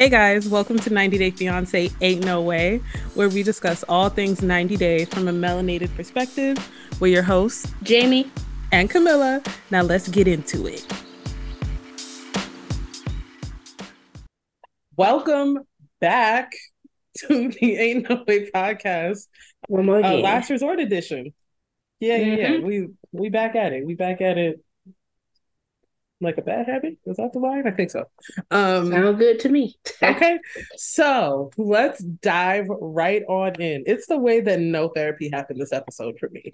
Hey guys, welcome to 90 Day Fiance Ain't No Way, where we discuss all things 90 Day from a melanated perspective. We're your hosts, Jamie and Kamillah. Now let's get into it. Welcome back to the Ain't No Way podcast. One more uh, last resort edition. Yeah, yeah, mm-hmm. yeah. We we back at it. We back at it like a bad habit. Is that the line? I think so. Um, Sound good to me. okay, so let's dive right on in. It's the way that no therapy happened this episode for me.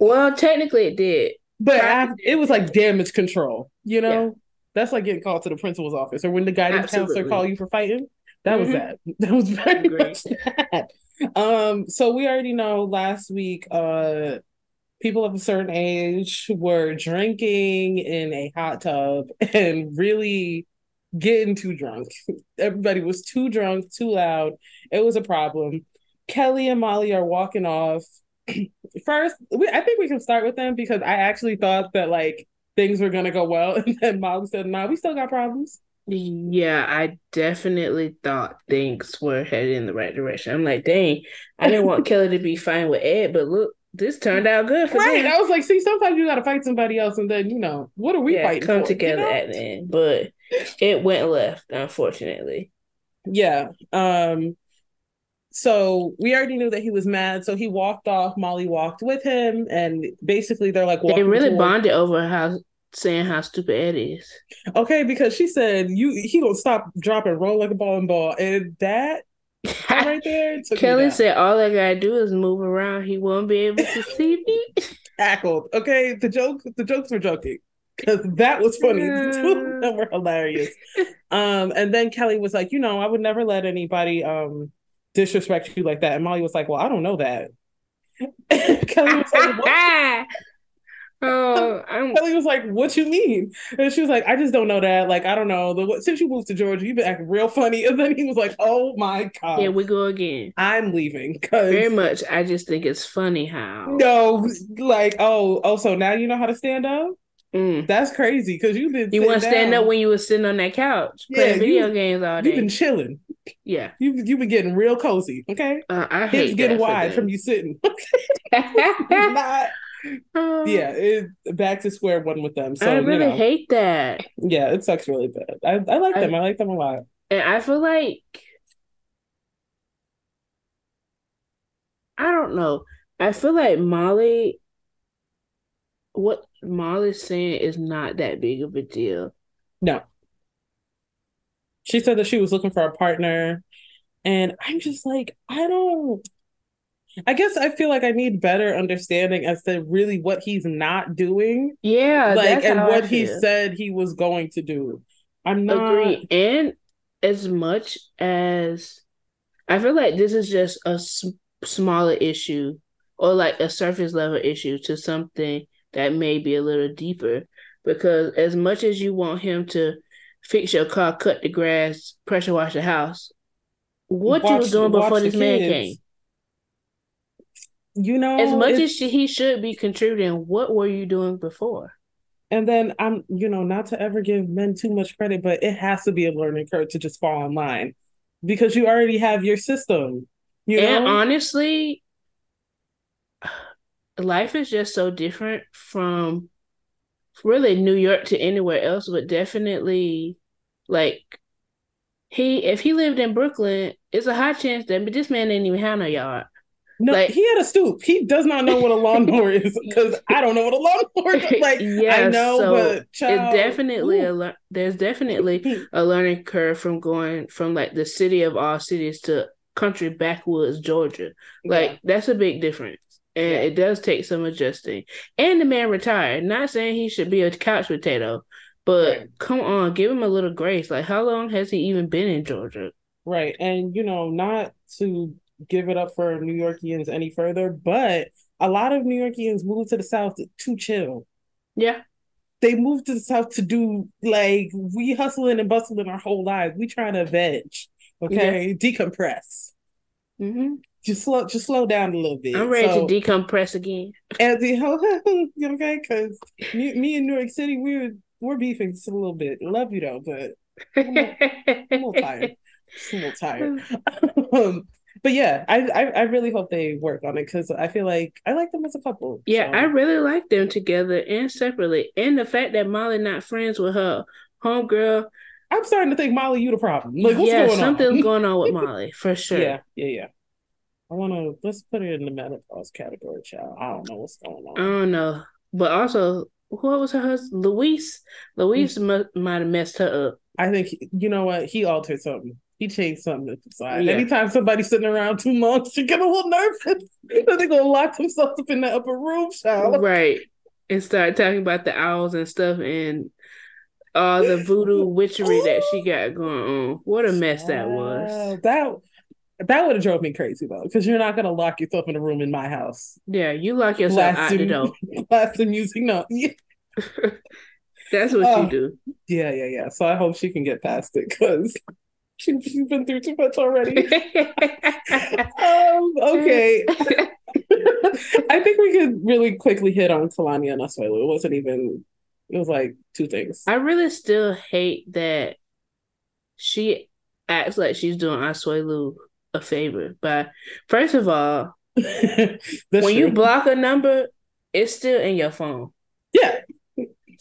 well, technically it did, but I, it was like damage control. You know, yeah. that's like getting called to the principal's office, or when the guidance Absolutely. counselor call you for fighting. That mm-hmm. was that. That was very much that. Um, so we already know last week, uh people of a certain age were drinking in a hot tub and really getting too drunk. Everybody was too drunk, too loud. It was a problem. Kelly and Molly are walking off. First, we, I think we can start with them because I actually thought that like things were gonna go well, and then Molly said, "Nah, we still got problems." Yeah, I definitely thought things were headed in the right direction. I'm like, dang, I didn't want Kelly to be fine with Ed, but look, this turned out good for right. Them. I was like, see, sometimes you got to fight somebody else, and then you know what are we yeah, fighting? Come for, together you know? at the end, but it went left, unfortunately. Yeah. Um. So we already knew that he was mad, so he walked off. Molly walked with him, and basically they're like, they really toward... bonded over how saying how stupid Ed is. Okay, because she said you he gonna stop, drop, and roll like a ball and ball, and that right there. Kelly said, "All I gotta do is move around. He won't be able to see me." Tackled. Okay, the joke. The jokes were joking because that was funny. That were hilarious. Um, and then Kelly was like, "You know, I would never let anybody um disrespect you like that." And Molly was like, "Well, I don't know that." Kelly was like, Oh, I'm... Kelly was like, "What you mean?" And she was like, "I just don't know that. Like, I don't know. The, since you moved to Georgia, you've been acting real funny." And then he was like, "Oh my god, here we go again. I'm leaving." Cause very much. I just think it's funny how no, like, oh, oh, so now you know how to stand up. Mm. That's crazy because you've been. You want to stand up when you were sitting on that couch yeah, playing video you, games all day. You've been chilling. Yeah, you've you've been getting real cozy. Okay, uh, I hate Hips getting wide from you sitting. Not yeah, um, it, back to square one with them. So I really you know, hate that. Yeah, it sucks really bad. I, I like I, them. I like them a lot. And I feel like I don't know. I feel like Molly what Molly's saying is not that big of a deal. No. She said that she was looking for a partner. And I'm just like, I don't I guess I feel like I need better understanding as to really what he's not doing. Yeah, like and what he said he was going to do. I'm not agree. And as much as I feel like this is just a s- smaller issue or like a surface level issue to something that may be a little deeper. Because as much as you want him to fix your car, cut the grass, pressure wash the house, what watch, you was doing before this man came? You know, as much as he should be contributing, what were you doing before? And then I'm, you know, not to ever give men too much credit, but it has to be a learning curve to just fall in line because you already have your system. You and know? honestly, life is just so different from really New York to anywhere else, but definitely like he if he lived in Brooklyn, it's a high chance that but this man didn't even have no yard. No, like, he had a stoop. He does not know what a lawnmower is because I don't know what a lawnmower is. Like, yeah, I know, so but child, it's definitely ooh. a le- there's definitely a learning curve from going from like the city of all cities to country backwoods Georgia. Like yeah. that's a big difference. And yeah. it does take some adjusting. And the man retired. Not saying he should be a couch potato, but right. come on, give him a little grace. Like, how long has he even been in Georgia? Right. And, you know, not to give it up for New Yorkians any further, but a lot of New Yorkians move to the South to chill. Yeah. They moved to the South to do like we hustling and bustling our whole lives. We trying to veg, okay, yeah. decompress. Mm-hmm. Just slow, just slow down a little bit. I'm ready so, to decompress again. And the okay, because me, me in New York City, we're we're beefing just a little bit. Love you though, but I'm a, I'm a little tired. Just a little tired. um, but yeah, I, I, I really hope they work on it because I feel like I like them as a couple. Yeah, so. I really like them together and separately, and the fact that Molly not friends with her homegirl. I'm starting to think Molly, you the problem. Like, what's yeah, going something's on? going on with Molly for sure. Yeah, yeah, yeah. I want to let's put it in the menopause category, child. I don't know what's going on. I don't know, but also, what was her husband? Luis. Luis mm. might have messed her up. I think you know what he altered something. He changed something at the side. Yeah. Anytime somebody's sitting around too long, she get a little nervous. They're gonna lock themselves up in the upper room, child. Right. And start talking about the owls and stuff and all the voodoo witchery that she got going on. What a mess that was. That that would have drove me crazy though, because you're not gonna lock yourself in a room in my house. Yeah, you lock yourself blasting, out the door. Blasting music, no. That's what uh, you do. Yeah, yeah, yeah. So I hope she can get past it because she, she's been through too much already. um, okay. I think we could really quickly hit on Kalani and Asuelu. It wasn't even it was like two things. I really still hate that she acts like she's doing Asuelu a favor. But first of all, when true. you block a number, it's still in your phone. Yeah.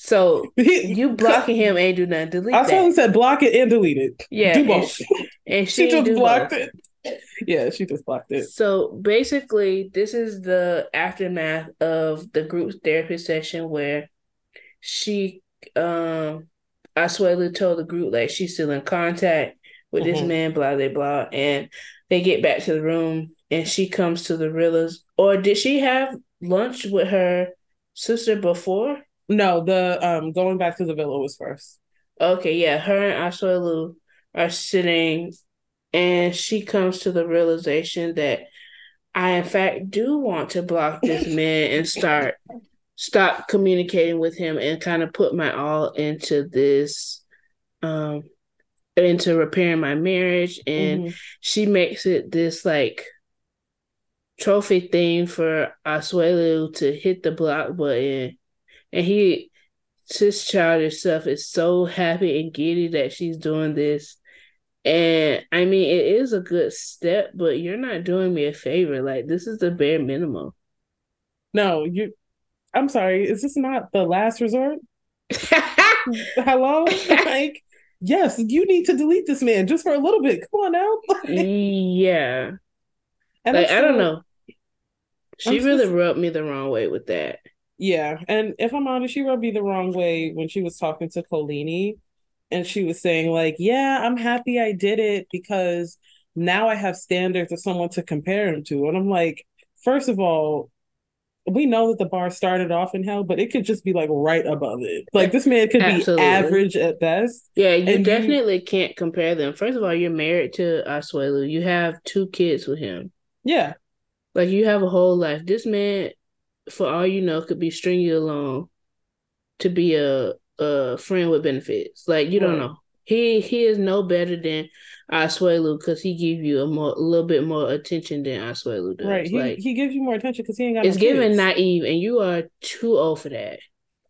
So you blocking him ain't do nothing. Delete I that. said block it and delete it. Yeah. Do both. And she, and she, she just blocked both. it. Yeah, she just blocked it. So basically, this is the aftermath of the group therapy session where she um Asuelu told the group like she's still in contact with mm-hmm. this man, blah blah blah. And they get back to the room and she comes to the Rillas. Or did she have lunch with her sister before? No, the um going back to the villa was first. Okay, yeah. Her and Asuelu are sitting and she comes to the realization that I in fact do want to block this man and start stop communicating with him and kind of put my all into this um into repairing my marriage and mm-hmm. she makes it this like trophy thing for Asuelu to hit the block button and he his childish self is so happy and giddy that she's doing this and I mean it is a good step but you're not doing me a favor like this is the bare minimum no you I'm sorry is this not the last resort hello like yes, you need to delete this man just for a little bit. Come on now. yeah. And like, still, I don't know. She I'm really just, rubbed me the wrong way with that. Yeah. And if I'm honest, she rubbed me the wrong way when she was talking to Kolini and she was saying, like, yeah, I'm happy I did it because now I have standards of someone to compare him to. And I'm like, first of all, we know that the bar started off in hell, but it could just be like right above it. Like this man could Absolutely. be average at best. Yeah, you definitely you... can't compare them. First of all, you're married to Asuelu. You have two kids with him. Yeah. Like you have a whole life. This man, for all you know, could be stringing you along to be a a friend with benefits. Like you right. don't know. He he is no better than Asuelu because he give you a more a little bit more attention than Asuelu does. Right. He, like, he gives you more attention because he ain't got. It's no given kids. naive, and you are too old for that.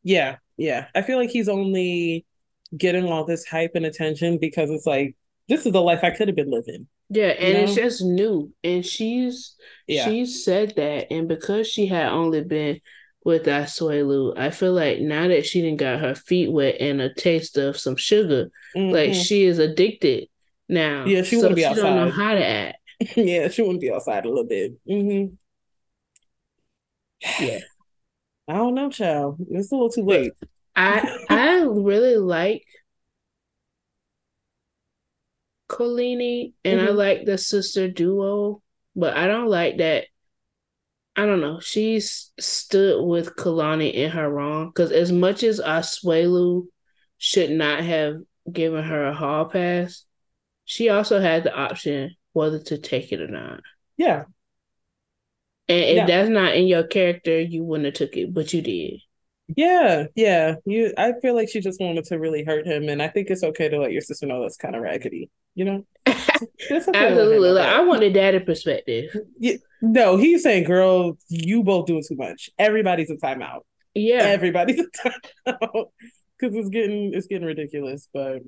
Yeah, yeah. I feel like he's only getting all this hype and attention because it's like this is the life I could have been living. Yeah, and know? it's just new. And she's yeah. she said that, and because she had only been with Asuelu, I feel like now that she didn't got her feet wet and a taste of some sugar, mm-hmm. like she is addicted now. Yeah, she so wouldn't be outside. She don't know how to act. yeah, she wouldn't be outside a little bit. Mm-hmm. Yeah. I don't know, child. It's a little too late. I I really like Kolini and mm-hmm. I like the sister duo, but I don't like that. I don't know. She's stood with Kalani in her wrong because as much as Asuelu should not have given her a hall pass, she also had the option whether to take it or not. Yeah. And if yeah. that's not in your character, you wouldn't have took it, but you did. Yeah, yeah. You I feel like she just wanted to really hurt him and I think it's okay to let your sister know that's kind of raggedy, you know? Absolutely. Like, I want the daddy perspective. Yeah, no, he's saying, girl, you both doing too much. Everybody's a timeout. Yeah. Everybody's a timeout. Cause it's getting it's getting ridiculous. But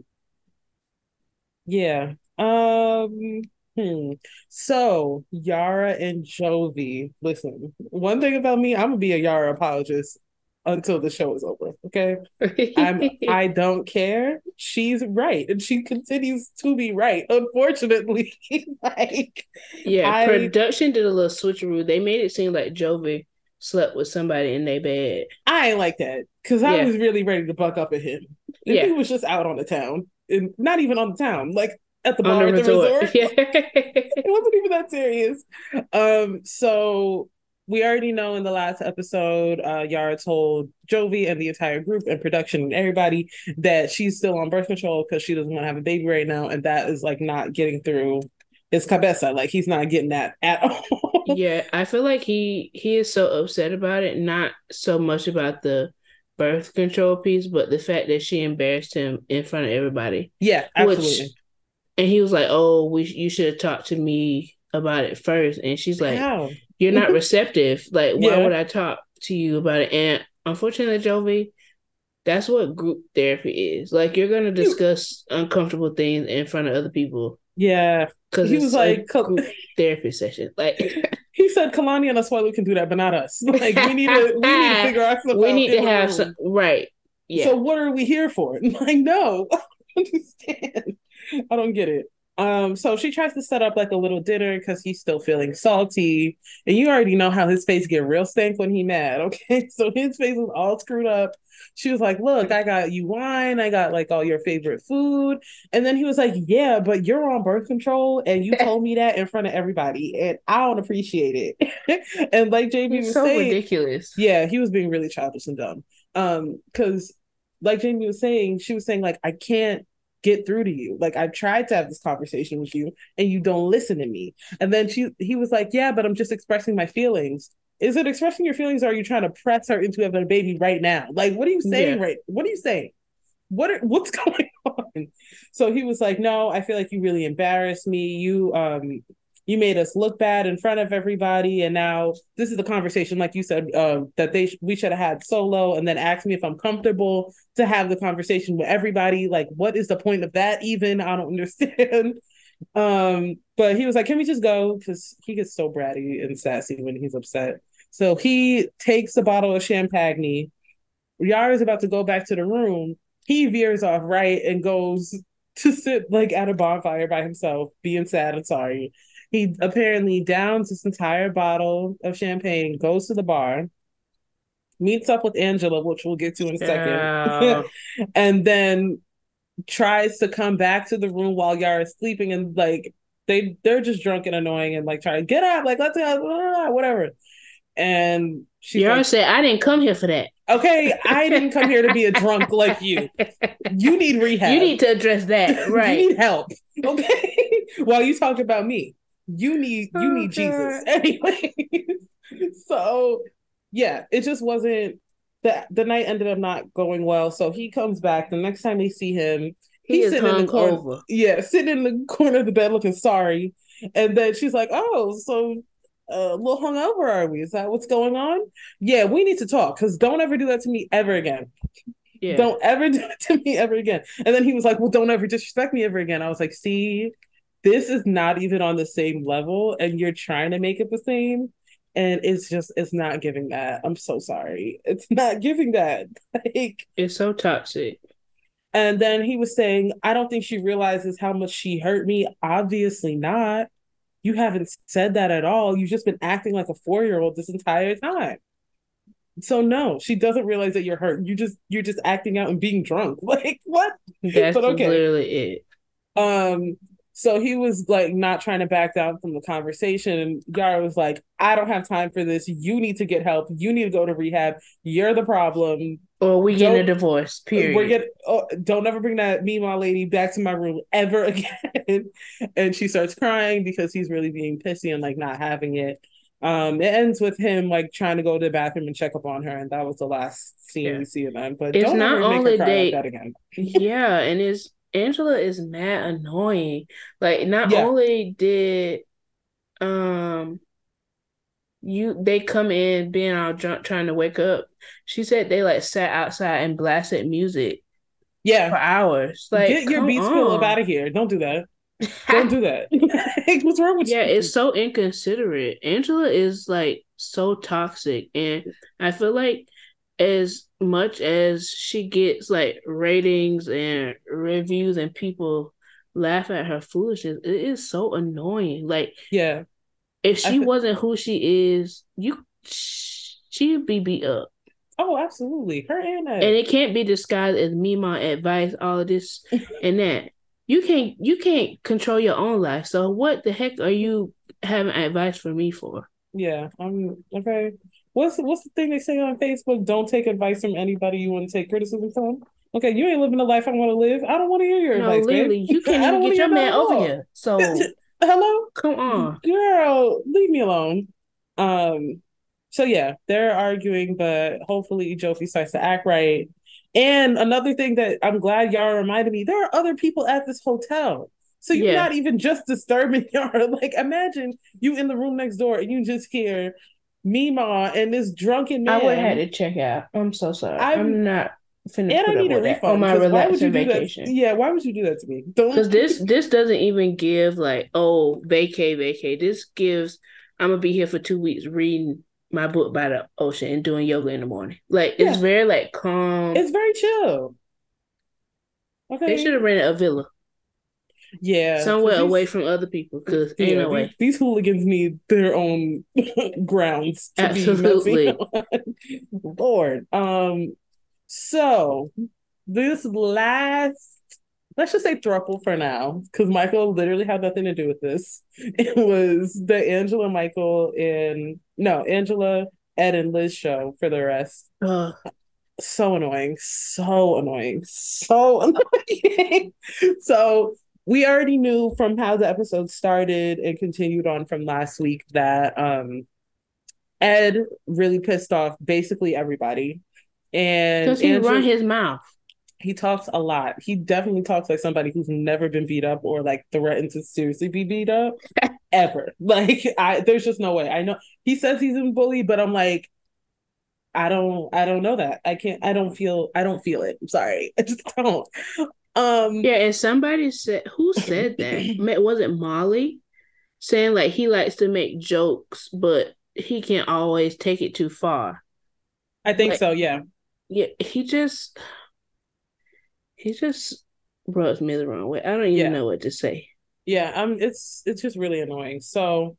Yeah. Um hmm. So Yara and Jovi, listen, one thing about me, I'm gonna be a Yara apologist until the show is over. Okay. I'm I don't care. She's right. And she continues to be right. Unfortunately. like Yeah, I, production did a little switcheroo. They made it seem like Jovi slept with somebody in their bed. I ain't like that. Cause I yeah. was really ready to buck up at him. And yeah. he was just out on the town. And not even on the town, like at the bar at the resort. resort. Yeah. it wasn't even that serious. Um, so we already know in the last episode, uh, Yara told Jovi and the entire group and production and everybody that she's still on birth control because she doesn't want to have a baby right now, and that is like not getting through his cabeza. Like he's not getting that at all. yeah, I feel like he he is so upset about it, not so much about the birth control piece, but the fact that she embarrassed him in front of everybody. Yeah, absolutely. Which, and he was like, "Oh, we you should have talked to me about it first. And she's like, How? You're not receptive. Like, why yeah. would I talk to you about it? And unfortunately, Jovi, that's what group therapy is. Like, you're going to discuss uncomfortable things in front of other people. Yeah. Because he was like, group therapy session. Like, he said, Kalani and Asuelu can do that, but not us. Like, we need to, we need to figure out something. We need to have some, right. Yeah. So, what are we here for? Like, no, I don't understand. I don't get it. Um, so she tries to set up like a little dinner because he's still feeling salty. And you already know how his face get real stank when he mad, okay? So his face was all screwed up. She was like, Look, I got you wine, I got like all your favorite food. And then he was like, Yeah, but you're on birth control and you told me that in front of everybody, and I don't appreciate it. and like Jamie was so saying, ridiculous. Yeah, he was being really childish and dumb. Um, because like Jamie was saying, she was saying, like, I can't get through to you. Like I've tried to have this conversation with you and you don't listen to me. And then she he was like, Yeah, but I'm just expressing my feelings. Is it expressing your feelings or are you trying to press her into having a baby right now? Like what are you saying yeah. right? What are you saying? What are, what's going on? So he was like, No, I feel like you really embarrassed me. You um you made us look bad in front of everybody. And now this is the conversation like you said uh, that they sh- we should have had solo and then asked me if i'm comfortable to have the conversation with everybody. Like what is the point of that even? I don't understand. Um but he was like can we just go? Because he gets so bratty and sassy when he's upset. So he takes a bottle of champagne. Yara is about to go back to the room. He veers off right and goes to sit like at a bonfire by himself being sad and sorry he apparently downs this entire bottle of champagne, goes to the bar, meets up with Angela, which we'll get to in a second, and then tries to come back to the room while Yara's sleeping and like they they're just drunk and annoying and like trying to get up, like let's go, ah, whatever. And she Yara like, said, "I didn't come here for that." Okay, I didn't come here to be a drunk like you. You need rehab. You need to address that, right? you need help. Okay, while you talk about me you need you need Jesus anyway. so yeah, it just wasn't the the night ended up not going well. So he comes back. The next time they see him, he he's sitting in the corner. Over. Yeah, sitting in the corner of the bed looking sorry. And then she's like, "Oh, so uh, a little hungover are we? Is that what's going on? Yeah, we need to talk because don't ever do that to me ever again. Yeah. Don't ever do it to me ever again. And then he was like, Well, don't ever disrespect me ever again. I was like, See, this is not even on the same level and you're trying to make it the same. And it's just it's not giving that. I'm so sorry. It's not giving that. Like it's so toxic. and then he was saying i don't think she realizes how much she hurt me. Obviously not. You haven't said that at all. You've just been acting like a four-year-old this entire time. So no she doesn't realize that you're hurt. You just you're just acting out and being drunk. Like what? That's but okay. literally it. Um so he was like not trying to back down from the conversation. And Yara was like, I don't have time for this. You need to get help. You need to go to rehab. You're the problem. Or we get a divorce, period. We're get oh, don't ever bring that me, my lady back to my room ever again. and she starts crying because he's really being pissy and like not having it. Um, it ends with him like trying to go to the bathroom and check up on her, and that was the last scene yeah. we see of them. But it's not only they, like that again. yeah, and it's Angela is mad annoying. Like not yeah. only did um you they come in being all drunk trying to wake up, she said they like sat outside and blasted music Yeah, for hours. Like, get your beats pill up out of here. Don't do that. Don't do that. What's wrong with yeah, you? Yeah, it's so inconsiderate. Angela is like so toxic, and I feel like as much as she gets like ratings and reviews and people laugh at her foolishness, it is so annoying. Like, yeah, if she wasn't who she is, you she'd be beat up. Oh, absolutely. Her and that. And it can't be disguised as Meemaw advice, all of this and that. You can't you can't control your own life. So what the heck are you having advice for me for? Yeah, I'm okay. What's what's the thing they say on Facebook? Don't take advice from anybody you want to take criticism from. Okay, you ain't living the life I want to live. I don't want to hear your no, advice. Literally, you can't get your man over here. So hello, come on, girl, leave me alone. Um, so yeah, they're arguing, but hopefully Jovi starts to act right. And another thing that I'm glad y'all reminded me, there are other people at this hotel. So you're yeah. not even just disturbing y'all. Like imagine you in the room next door and you just hear Meemaw and this drunken man. I would have had to check out. I'm so sorry. I'm, I'm not and I need a refund on my relaxing vacation. Yeah, why would you do that to me? Because this this doesn't even give like oh vacay vacay. This gives I'm gonna be here for two weeks reading my book by the ocean and doing yoga in the morning. Like it's very like calm. It's very chill. Okay. They should have rented a villa. Yeah. Somewhere these, away from other people because yeah, ain't no way. These, these, hooligans need their own grounds to Absolutely. be Lord. Um so this last let's just say thruple for now, because Michael literally had nothing to do with this. It was the Angela Michael and no, Angela, Ed, and Liz show for the rest. Ugh. So annoying. So annoying. So annoying. so we already knew from how the episode started and continued on from last week that um Ed really pissed off basically everybody. And because he Angela, run his mouth he talks a lot. He definitely talks like somebody who's never been beat up or like threatened to seriously be beat up ever. Like I there's just no way. I know he says he's been bullied, but I'm like, I don't I don't know that. I can't I don't feel I don't feel it. I'm sorry. I just don't. Um Yeah, and somebody said who said that? Was it Molly? Saying like he likes to make jokes, but he can't always take it too far. I think like, so, yeah. Yeah, he just he just rubs me the wrong way. I don't even yeah. know what to say. Yeah, um, it's it's just really annoying. So,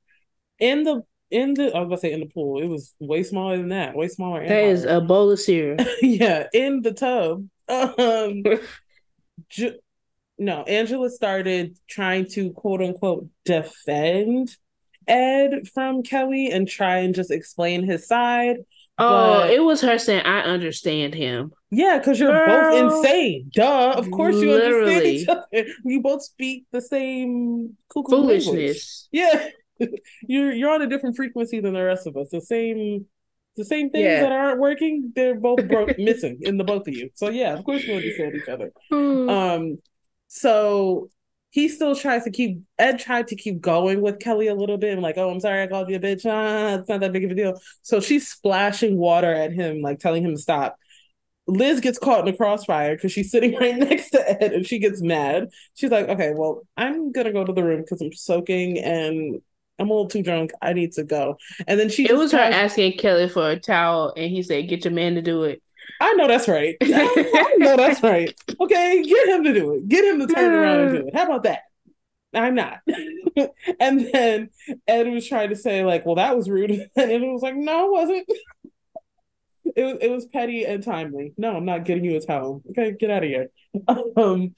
in the in the I was gonna say in the pool, it was way smaller than that, way smaller. That is a bowl of cereal. yeah, in the tub. Um, ju- no, Angela started trying to quote unquote defend Ed from Kelly and try and just explain his side. Oh, but... it was her saying, "I understand him." Yeah, because you're Girl, both insane. Duh. Of course you understand each other. You both speak the same foolishness. Language. Yeah. you're you're on a different frequency than the rest of us. The same the same things yeah. that aren't working, they're both broke missing in the both of you. So yeah, of course you understand each other. Hmm. Um so he still tries to keep Ed tried to keep going with Kelly a little bit and like, oh, I'm sorry I called you a bitch. Ah, it's not that big of a deal. So she's splashing water at him, like telling him to stop. Liz gets caught in the crossfire because she's sitting right next to Ed and she gets mad. She's like, okay, well, I'm gonna go to the room because I'm soaking and I'm a little too drunk. I need to go. And then she It was her asking Kelly for a towel and he said, Get your man to do it. I know that's right. I know that's right. Okay, get him to do it. Get him to turn around and do it. How about that? I'm not. and then Ed was trying to say, like, well, that was rude. And it was like, no, it wasn't it was it was petty and timely. No, I'm not getting you a towel. Okay, get out of here. Um,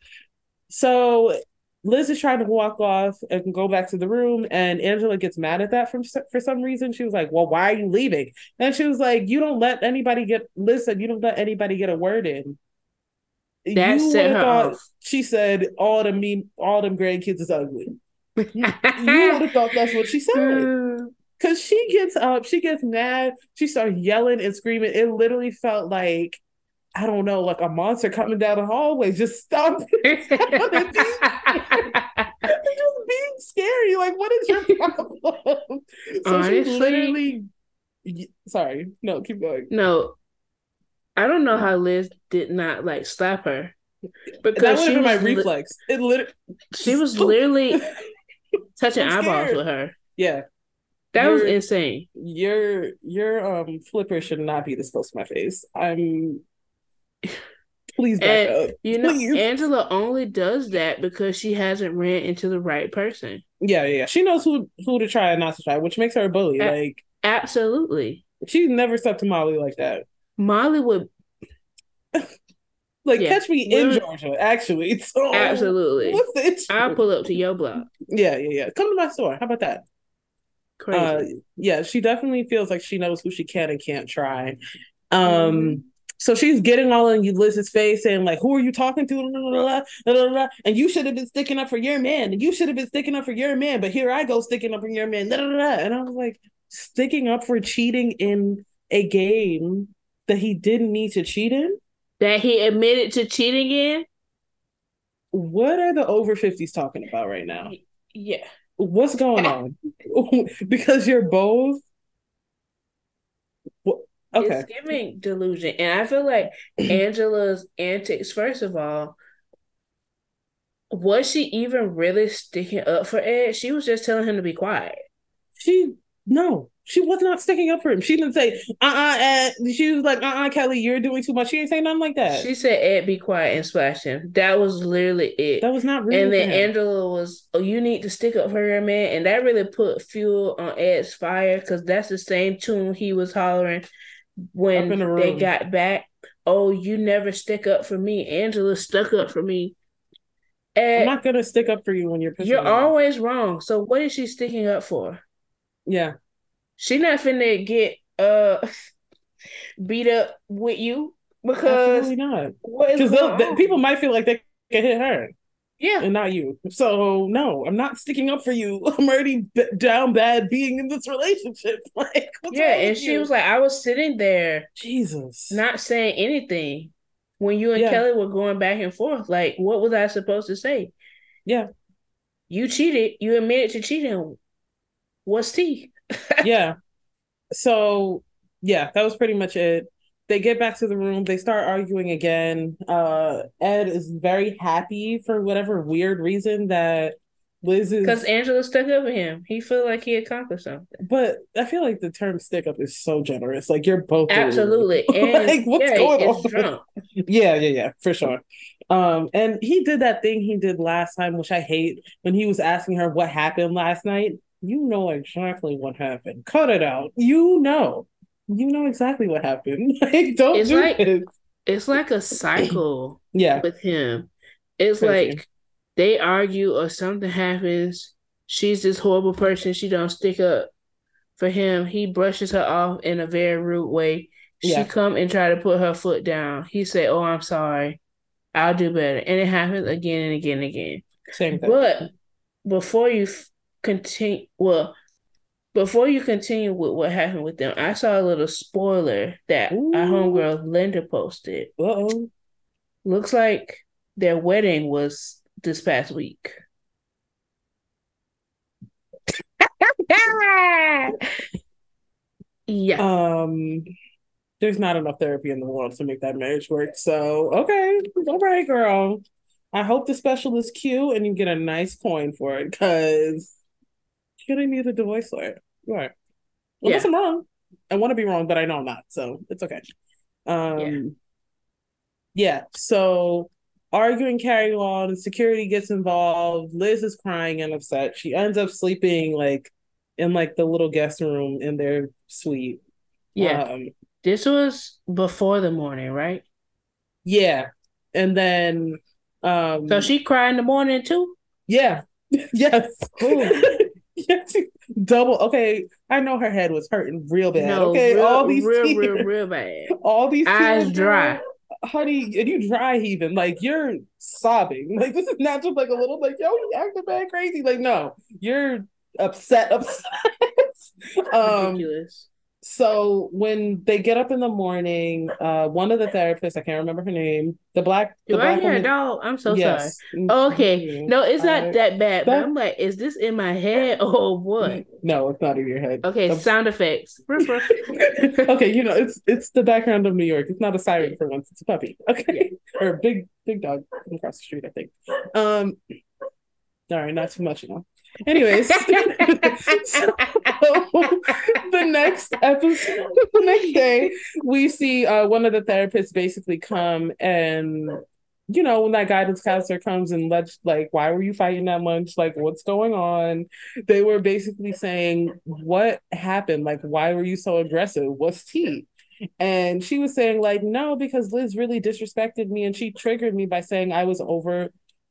so Liz is trying to walk off and go back to the room, and Angela gets mad at that from for some reason. She was like, "Well, why are you leaving?" And she was like, "You don't let anybody get listen. You don't let anybody get a word in." That you set her thought, off. She said, "All the me, all them grandkids is ugly." you, you would have thought that's what she said. Mm. Cause she gets up, she gets mad, she starts yelling and screaming. It literally felt like I don't know, like a monster coming down the hallway, just stomping. just being scary. Like, what is your problem? so Honestly, she literally sorry, no, keep going. No, I don't know how Liz did not like slap her. Because that would have been my li- reflex. It literally she was literally touching eyeballs with her. Yeah. That your, was insane. Your your um flipper should not be this close to my face. I'm please back and, up. You know, please. Angela only does that because she hasn't ran into the right person. Yeah, yeah. She knows who who to try and not to try, which makes her a bully. A- like absolutely. She never stepped to Molly like that. Molly would like yeah. catch me in Georgia, actually. So absolutely. What's the issue? I'll pull up to your block. Yeah, yeah, yeah. Come to my store. How about that? Crazy. Uh, yeah, she definitely feels like she knows who she can and can't try. Um, mm-hmm. So she's getting all in Ulysses' face saying, like, who are you talking to? And you should have been sticking up for your man. And you should have been sticking up for your man. But here I go sticking up for your man. And I was like, sticking up for cheating in a game that he didn't need to cheat in? That he admitted to cheating in? What are the over 50s talking about right now? Yeah. What's going on? because you're both. Okay. It's giving delusion. And I feel like Angela's antics, first of all, was she even really sticking up for Ed? She was just telling him to be quiet. She no, she was not sticking up for him. She didn't say, uh uh-uh, Ed. She was like, uh uh-uh, Kelly, you're doing too much. She ain't saying nothing like that. She said, Ed, be quiet and splash him. That was literally it. That was not really And then Angela was, oh, you need to stick up for your man. And that really put fuel on Ed's fire because that's the same tune he was hollering when the they got back. Oh, you never stick up for me. Angela stuck up for me. Ed, I'm not gonna stick up for you when you're. You're always wrong. So what is she sticking up for? Yeah. She not finna get uh beat up with you because Absolutely not. Because people might feel like they can hit her. Yeah. And not you. So no, I'm not sticking up for you. I'm already b- down bad being in this relationship. Like Yeah, and she you? was like, I was sitting there Jesus. Not saying anything when you and yeah. Kelly were going back and forth. Like, what was I supposed to say? Yeah. You cheated. You admitted to cheating what's tea? yeah. So yeah, that was pretty much it. They get back to the room, they start arguing again. Uh Ed is very happy for whatever weird reason that Liz is because Angela stuck up for him. He feel like he accomplished something. But I feel like the term "stick up" is so generous. Like you're both absolutely. Like what's yeah, going on? Drunk. yeah, yeah, yeah, for sure. Um, and he did that thing he did last time, which I hate, when he was asking her what happened last night you know exactly what happened. Cut it out. You know. You know exactly what happened. Like, don't it's do like, this. It's like a cycle yeah. with him. It's Crazy. like they argue or something happens. She's this horrible person. She don't stick up for him. He brushes her off in a very rude way. She yeah. come and try to put her foot down. He say, "Oh, I'm sorry. I'll do better." And it happens again and again and again. Same thing. But before you continue well before you continue with what happened with them, I saw a little spoiler that Ooh. our homegirl Linda posted. oh Looks like their wedding was this past week. yeah. Um there's not enough therapy in the world to make that marriage work. So okay, all right, girl. I hope the special is cute and you get a nice coin for it because gonna need a divorce lawyer. You are. Unless yeah. I'm wrong. I want to be wrong, but I know I'm not, so it's okay. Um yeah. yeah. So arguing carry on, security gets involved, Liz is crying and upset. She ends up sleeping like in like the little guest room in their suite. Yeah. Um, this was before the morning, right? Yeah. And then um So she cried in the morning too? Yeah. yes. double. Okay, I know her head was hurting real bad. No, okay, real, all these real, tears, real, real bad. All these eyes tears, dry. Honey, and you dry heaving like you're sobbing. Like this is not just like a little like yo, you acting bad crazy. Like no, you're upset, upset. um, Ridiculous. So when they get up in the morning, uh, one of the therapists, I can't remember her name, the black, the Do black I hear a woman, dog? I'm so yes. sorry. Oh, okay. Mhm. No, it's not I- that bad. But that- I'm like, is this in my head or what? No, it's not in your head. Okay, The- sound effects. Ruff, ruff. okay, you know, it's it's the background of New York. It's not a siren for once, it's a puppy. Okay. Or a big big dog across the street, I think. Um all right, not too much now. Anyways, so the next episode, the next day, we see uh, one of the therapists basically come and, you know, when that guidance counselor comes and lets, like, why were you fighting that much? Like, what's going on? They were basically saying, what happened? Like, why were you so aggressive? What's tea? And she was saying, like, no, because Liz really disrespected me and she triggered me by saying I was over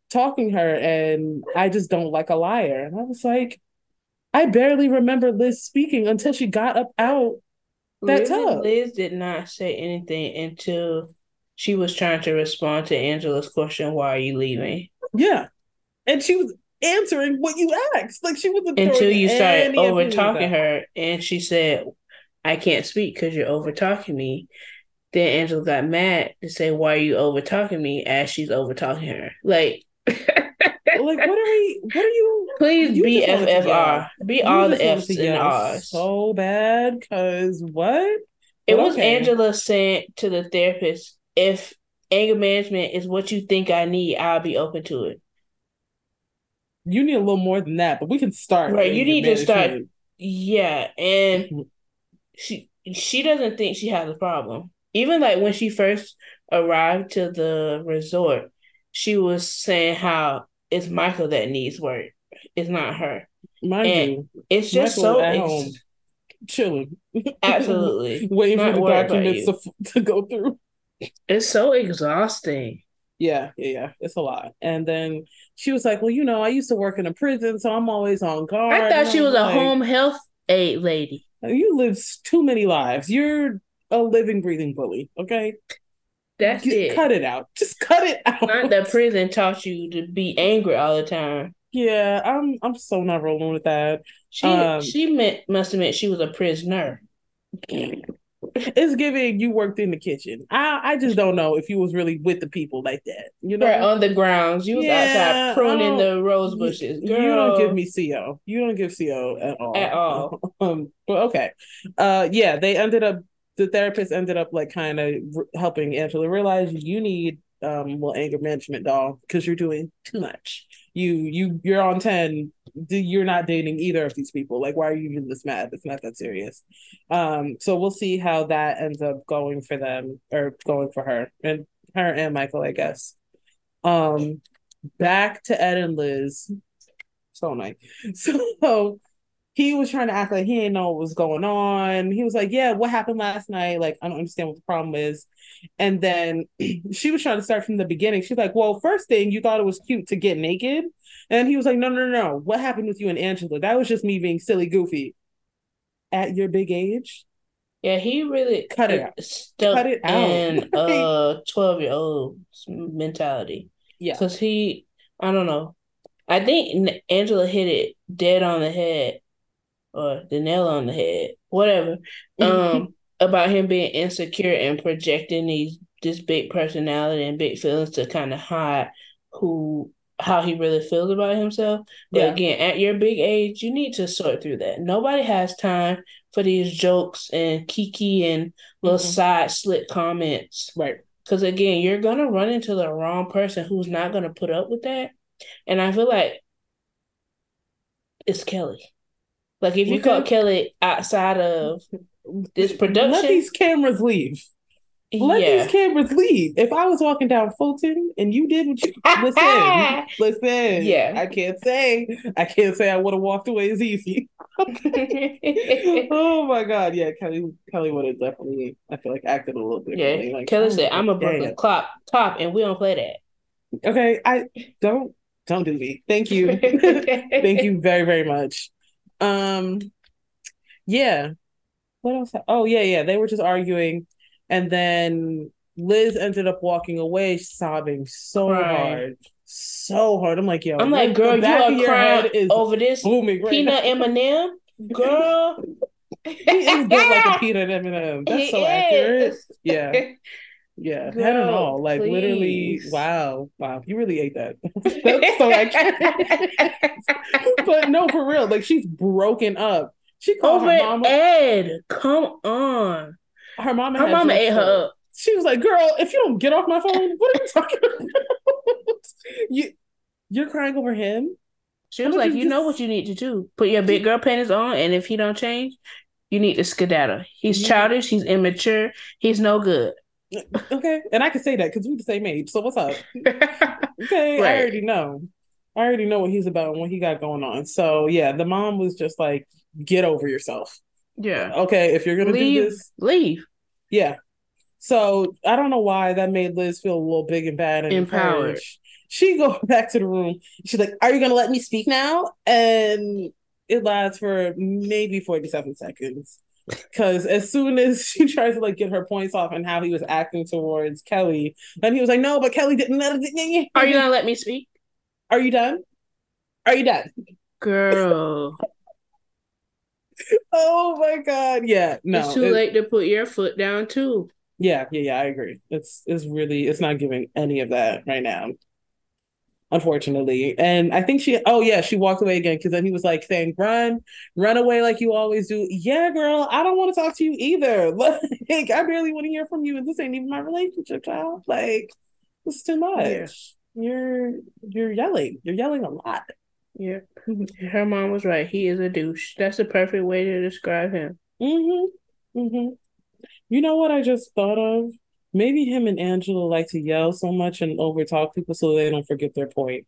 talking her and I just don't like a liar. And I was like, I barely remember Liz speaking until she got up out. That Liz, tub. Liz did not say anything until she was trying to respond to Angela's question, "Why are you leaving?" Yeah. And she was answering what you asked. Like she wasn't Until you started over talking her, and she said, "I can't speak because you're over talking me." Then Angela got mad to say, "Why are you over talking me?" As she's over talking her, like. Like, what are we what are you Please You be FFR. Be all the F's and R's. so bad because what? It But was okay. Angela saying to the therapist, if anger management is what you think I need, I'll be open to it. You need a little more than that, but we can start. Right, you need to start- Yeah, and she she doesn't think she has a problem. Even like when she first arrived to the resort, she was saying how it's Michael that needs work. It's not her. Mind And you, It's just Michael so at ex- home. chilling. absolutely Waiting for the documents to, to go through. it's so exhausting. Yeah, yeah, yeah. It's a lot. And then she was like, Well, you know, I used to work in a prison, so I'm always on guard. I thought she was a home health aid lady. You live too many lives. You're a living, breathing bully. Okay. That's it. Cut it out. Just cut it out. Not that prison taught you to be angry all the time. Yeah, I'm I'm so not rolling with that. She Um, she meant must have meant she was a prisoner. It's giving you worked in the kitchen. I I just don't know if you was really with the people like that. You know, Right on the grounds. You was Yeah, outside pruning the rose bushes. You don't give me CO. You don't give CO at all. At all. um, but okay. Uh, yeah, they ended up. The therapist ended up like kind of r- helping Angela realize you need um well anger management doll because you're doing too much. You you you're on ten. You're not dating either of these people. Like, why are you even this mad? It's not that serious. Um, so we'll see how that ends up going for them or going for her and her and Michael, I guess. Um, back to Ed and Liz. So nice. So he was trying to act like he didn't know what was going on. He was like, Yeah, what happened last night? Like, I don't understand what the problem is. And then she was trying to start from the beginning. She's like, Well, first thing, you thought it was cute to get naked. And he was like, No, no, no, no. What happened with you and Angela? That was just me being silly goofy. At your big age? Yeah, he really Cut it uh, out. stuck Cut it out. in a twelve year old mentality. Yeah. Because he, I don't know. I think Angela hit it dead on the head, or the nail on the head, whatever. Um, about him being insecure and projecting these this big personality and big feelings to kind of hide who how he really feels about himself. But Yeah. again, at your big age, you need to sort through that. Nobody has time for these jokes and kiki and little Mhm. side slit comments. Right. Because again, you're gonna run into the wrong person who's not gonna put up with that. And I feel like it's Kelly. Like if you Okay. caught Kelly outside of this production, Let these cameras leave. Let yeah. these cameras leave. If I was walking down Fulton and you did what you listen, listen. Yeah. I can't say. I can't say I would have walked away as easy. oh my god, yeah, Kelly. Kelly would have definitely. I feel like acted a little differently. yeah. Like Kelly oh, said, "I'm a Brooklyn it. clock top, and we don't play that." Okay, I don't don't do me. Thank you. Thank you very very much. Um, yeah. What else? Oh yeah, yeah. They were just arguing, and then Liz ended up walking away, sobbing so Crying. hard, so hard. I'm like, yo, I'm like, girl, you are crying is over this booming right peanut. M&M, girl. He is built like a peanut M&M. That's he so is. accurate. Yeah. Yeah, Girl, head and all. Like please. literally, wow, wow, you really ate that. That's so accurate. but no, for real, like she's broken up. She called Over her mama. Ed, come on. Her mama. Her mama ate her up. She was like, "Girl, if you don't get off my phone, what are you talking about? you, you're crying over him." She was like, you, just... know what you need to do. Put your big girl panties on, and if he don't change, you need to skedaddle. He's yeah. childish. He's immature. He's no good. Okay, and I can say that because we're the same age. So what's up? okay, right. I already know. I already know what he's about and what he got going on. So yeah, the mom was just like, "Get over yourself." Yeah. Okay, if you're gonna leave, do this, leave. Yeah. So I don't know why that made Liz feel a little big and bad and empowered. Encouraged. She go back to the room. She's like, "Are you gonna let me speak now?" And it lasts for maybe forty-seven seconds. Because as soon as she tries to like get her points off and how he was acting towards Kelly, then he was like, "No, but Kelly didn't." let. Are you gonna let me speak? Are you done? Are you done, girl? oh my god! Yeah, no, it's too it, late to put your foot down too. Yeah, yeah, yeah. I agree. It's it's really it's not giving any of that right now unfortunately. And I think she, oh yeah, she walked away again because then he was like saying, "Run, run away like you always do." Yeah, girl, I don't want to talk to you either. Like, I barely want to hear from you, and this ain't even my relationship, child. Like, it's too much. Yeah. You're you're yelling. You're yelling a lot. Yeah, her mom was right. He is a douche. That's the perfect way to describe him. Mm-hmm. Mm-hmm. You know what I just thought of? Maybe him and Angela like to yell so much and overtalk people so they don't forget their point.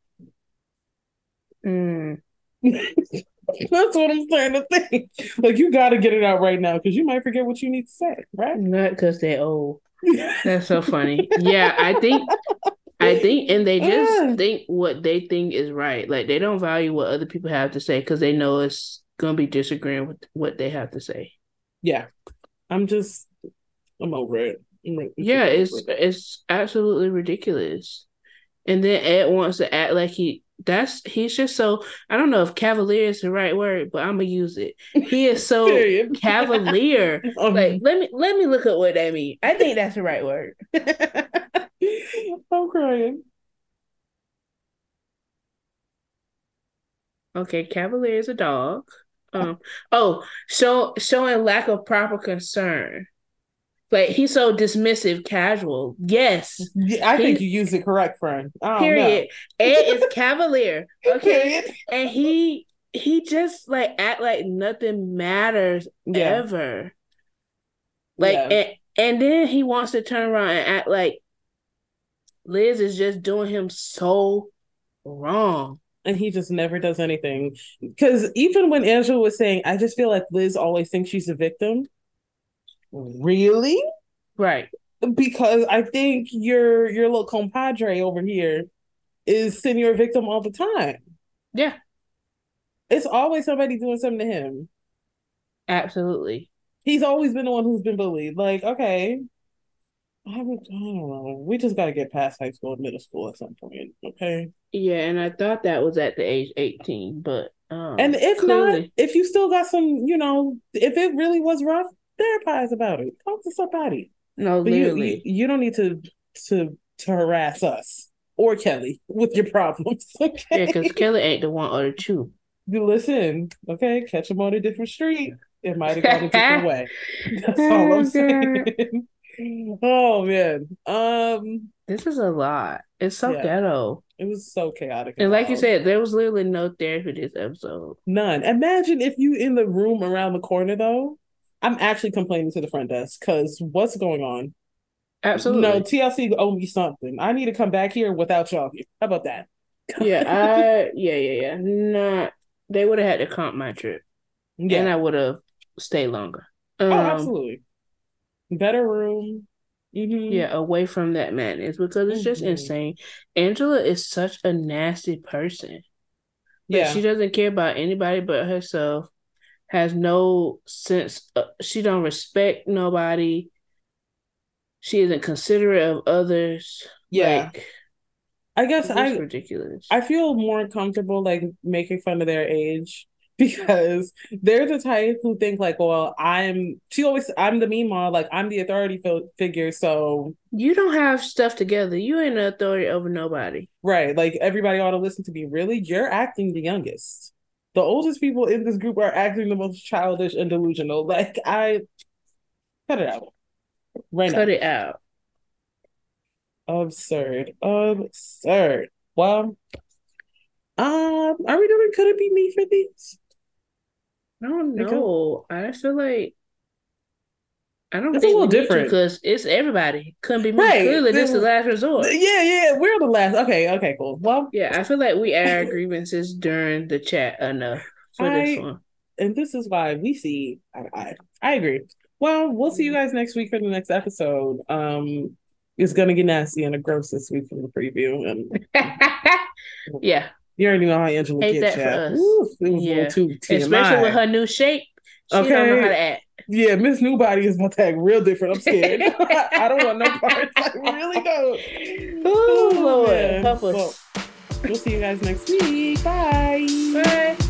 Mm. That's what I'm starting to think. Like you got to get it out right now because you might forget what you need to say, right? Not because they're old. That's so funny. yeah, I think, I think, and they just think what they think is right. Like they don't value what other people have to say because they know it's gonna be disagreeing with what they have to say. Yeah, I'm just, I'm over it yeah, it's it's absolutely ridiculous. And then Ed wants to act like he that's he's just so I don't know if cavalier is the right word, but I'm gonna use it. He is so cavalier. um, like let me let me look at what that means. I think that's the right word. I'm crying. Okay, cavalier is a dog. Um oh, show showing lack of proper concern. Like he's so dismissive, casual. Yes, I think you use it correct, friend. Period. Ed is cavalier. Okay, and he he just like act like nothing matters yeah. ever. Like yeah. and, and then he wants to turn around and act like Liz is just doing him so wrong. And he just never does anything. Because even when Angela was saying, I just feel like Liz always thinks she's a victim really? Right. Because I think your your little compadre over here is senior victim all the time. Yeah. It's always somebody doing something to him. Absolutely. He's always been the one who's been bullied. Like, okay. I, I don't know. We just got to get past high school and middle school at some point. Okay. Yeah, and I thought that was at the age 18, but. Um, and if clearly... not, if you still got some, you know, if it really was rough, therapize about it. Talk to somebody. No, but literally. You, you, don't need to to to harass us or Kelly with your problems. Okay. Yeah, because Kelly ain't the one or the two. You listen, okay? Catch them on a different street. It might have gone a different way. That's all I'm saying. oh man. Um this is a lot. It's so yeah. ghetto. It was so chaotic. And, and like you said, there was literally no therapy this episode. None. Imagine if you in the room around the corner though I'm actually complaining to the front desk because what's going on? Absolutely. No, TLC owe me something. I need to come back here without y'all here. How about that? yeah, I yeah, yeah, yeah. Not they would have had to comp my trip. Yeah. And I would have stayed longer. Oh, um, oh, absolutely. Better room. Mm-hmm. Yeah, away from that madness because it's just mm-hmm. insane. Angela is such a nasty person. Yeah. she doesn't care about anybody but herself has no sense of, she don't respect nobody she isn't considerate of others yeah like, i guess i ridiculous i feel more comfortable like making fun of their age because they're the type who think like, well, I'm. She always, I'm the mean mom. Like I'm the authority figure. So you don't have stuff together. You ain't an authority over nobody. Right. Like everybody ought to listen to me. Really, you're acting the youngest. The oldest people in this group are acting the most childish and delusional. Like I, cut it out. Right. Cut now. it out. Absurd. Absurd. Well, um, are we doing could it be me for these? I don't know. I feel like I don't it's a little different because it's everybody. Couldn't be me. Right. Clearly, this is the last resort. Yeah, yeah, we're the last. Okay, okay, cool. Well, yeah, I feel like we air grievances during the chat enough for I, this one, and this is why we see. I, I, I agree. Well, we'll see you guys next week for the next episode. Um, it's gonna get nasty and gross this week from the preview, and yeah, you already know how Angela Hate gets. That Ooh, it was yeah. too especially with her new shape. She okay. don't know how to act. Yeah, Miss Newbody is about to act real different. I'm scared. I don't want no parts. I really don't. Oh, Lord, help us. Well, we'll see you guys next week. Bye. Bye.